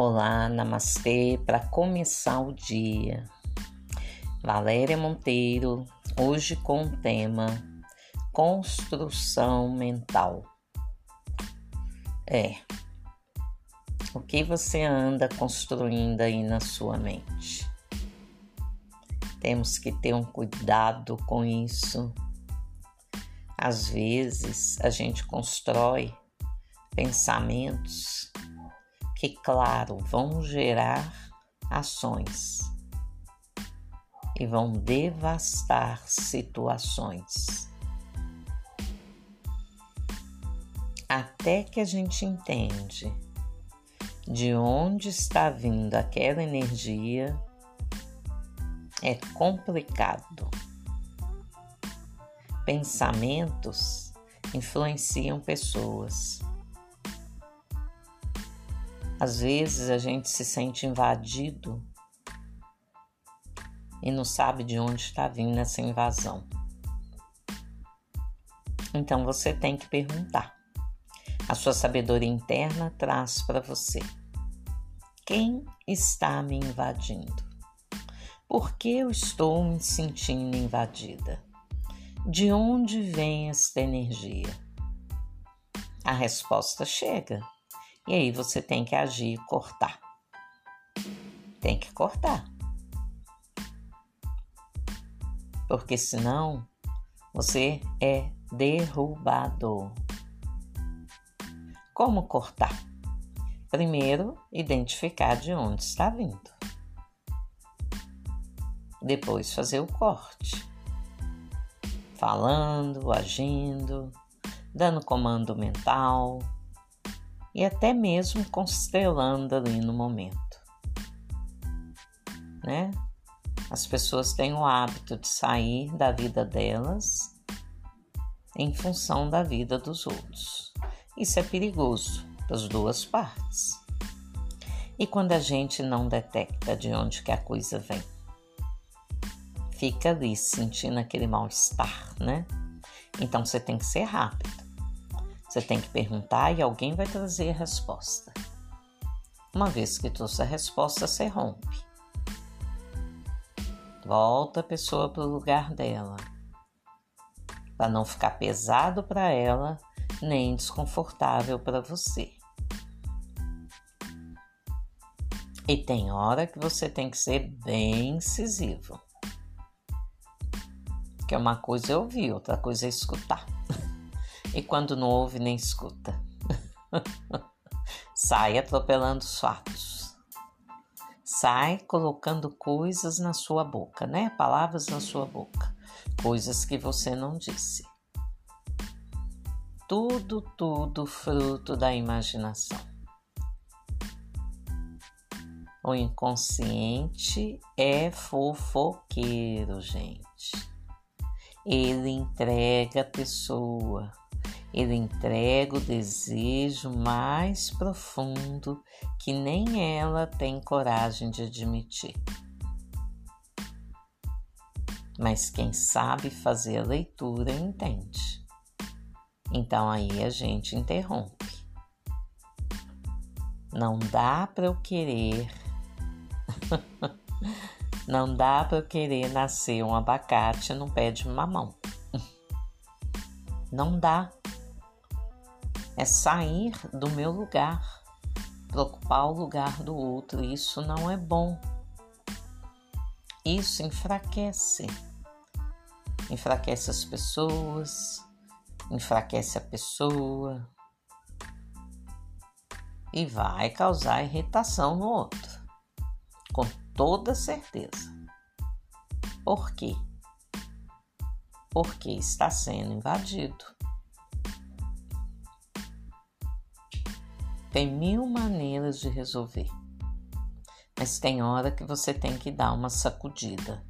Olá, namastê, para começar o dia. Valéria Monteiro, hoje com o tema construção mental. É. O que você anda construindo aí na sua mente? Temos que ter um cuidado com isso. Às vezes a gente constrói pensamentos que, claro, vão gerar ações e vão devastar situações. Até que a gente entende de onde está vindo aquela energia, é complicado. Pensamentos influenciam pessoas. Às vezes a gente se sente invadido e não sabe de onde está vindo essa invasão. Então você tem que perguntar. A sua sabedoria interna traz para você: quem está me invadindo? Por que eu estou me sentindo invadida? De onde vem esta energia? A resposta chega e aí você tem que agir e cortar. Tem que cortar. Porque senão você é derrubado. Como cortar? Primeiro, identificar de onde está vindo. Depois, fazer o corte. Falando, agindo, dando comando mental e até mesmo constelando ali no momento. Né? As pessoas têm o hábito de sair da vida delas em função da vida dos outros. Isso é perigoso para as duas partes. E quando a gente não detecta de onde que a coisa vem, fica ali sentindo aquele mal-estar, né? Então você tem que ser rápido. Você tem que perguntar e alguém vai trazer a resposta. Uma vez que trouxe a resposta, você rompe. Volta a pessoa para o lugar dela, para não ficar pesado para ela nem desconfortável para você. E tem hora que você tem que ser bem incisivo. Que é uma coisa é ouvir, outra coisa é escutar. E quando não ouve, nem escuta. Sai atropelando os fatos. Sai colocando coisas na sua boca, né? Palavras na sua boca. Coisas que você não disse. Tudo, tudo fruto da imaginação. O inconsciente é fofoqueiro, gente. Ele entrega a pessoa ele entrega o desejo mais profundo que nem ela tem coragem de admitir. Mas quem sabe fazer a leitura entende. Então aí a gente interrompe. Não dá para eu querer. Não dá para eu querer nascer um abacate no pé de mamão. Não dá é sair do meu lugar, para ocupar o lugar do outro. Isso não é bom. Isso enfraquece. Enfraquece as pessoas, enfraquece a pessoa e vai causar irritação no outro, com toda certeza. Por quê? Porque está sendo invadido. Tem mil maneiras de resolver, mas tem hora que você tem que dar uma sacudida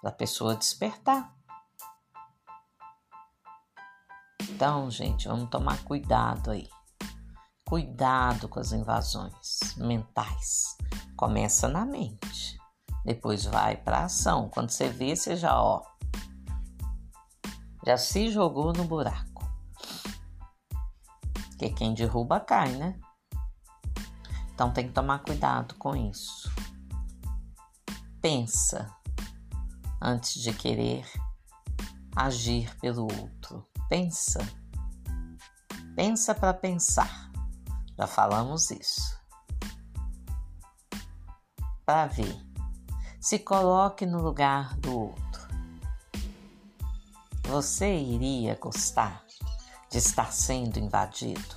para a pessoa despertar. Então, gente, vamos tomar cuidado aí. Cuidado com as invasões mentais. Começa na mente, depois vai para a ação. Quando você vê, você já, ó, já se jogou no buraco. Porque quem derruba cai, né? Então tem que tomar cuidado com isso. Pensa antes de querer agir pelo outro. Pensa. Pensa para pensar. Já falamos isso. Para ver. Se coloque no lugar do outro. Você iria gostar de estar sendo invadido?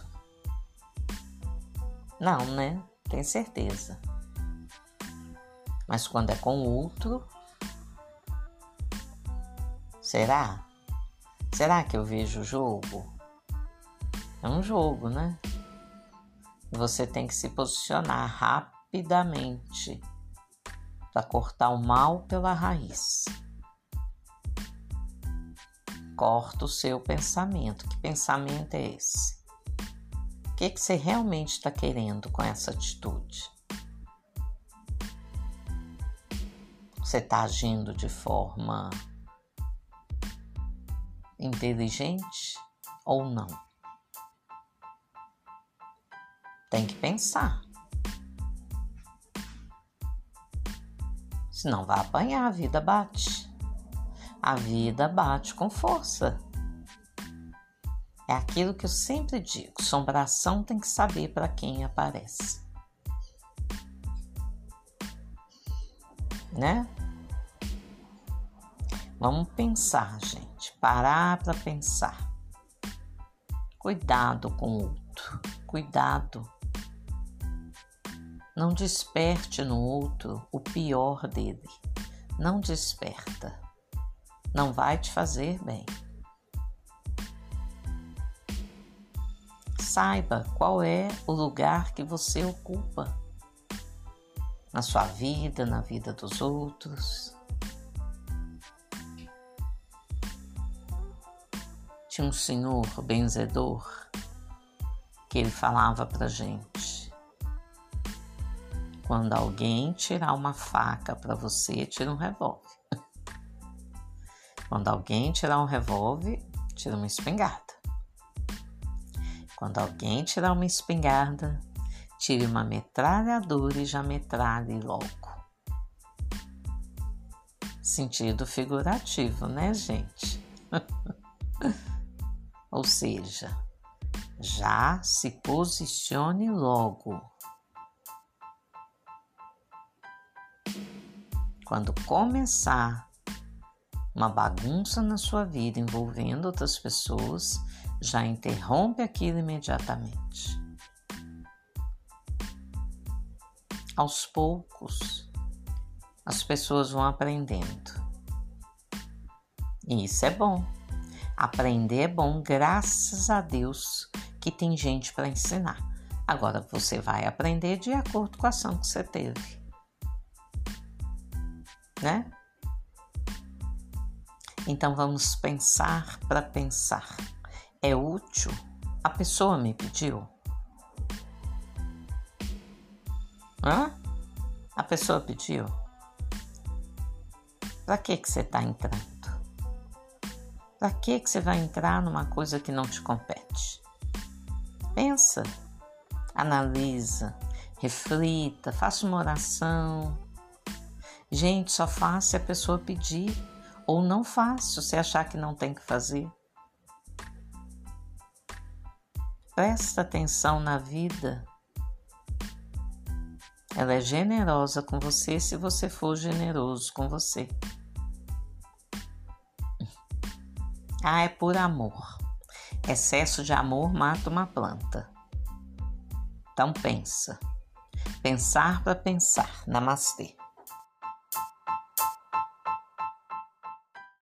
Não, né? Tem certeza. Mas quando é com outro, será? Será que eu vejo o jogo? É um jogo, né? Você tem que se posicionar rapidamente para cortar o mal pela raiz. Corta o seu pensamento. Que pensamento é esse? Que, que você realmente está querendo com essa atitude? Você está agindo de forma inteligente ou não? Tem que pensar. Senão vai apanhar, a vida bate. A vida bate com força. É aquilo que eu sempre digo: sombração tem que saber para quem aparece. Né? Vamos pensar, gente. Parar para pensar. Cuidado com o outro. Cuidado. Não desperte no outro o pior dele. Não desperta. Não vai te fazer bem. Saiba qual é o lugar que você ocupa na sua vida, na vida dos outros. Tinha um senhor benzedor que ele falava pra gente quando alguém tirar uma faca para você, tira um revólver. Quando alguém tirar um revólver, tira uma espingarda. Quando alguém tirar uma espingarda, tire uma metralhadora e já metralhe logo. Sentido figurativo, né, gente? Ou seja, já se posicione logo. Quando começar uma bagunça na sua vida envolvendo outras pessoas, já interrompe aquilo imediatamente. Aos poucos, as pessoas vão aprendendo. E isso é bom. Aprender é bom, graças a Deus que tem gente para ensinar. Agora você vai aprender de acordo com a ação que você teve né? Então vamos pensar para pensar. É útil? A pessoa me pediu? Hã? A pessoa pediu? Para que que você está entrando? Para que que você vai entrar numa coisa que não te compete? Pensa, analisa, reflita, faça uma oração Gente, só faça se a pessoa pedir ou não faça se achar que não tem que fazer. Presta atenção na vida. Ela é generosa com você se você for generoso com você. Ah, é por amor. Excesso de amor mata uma planta. Então pensa. Pensar para pensar. Namastê.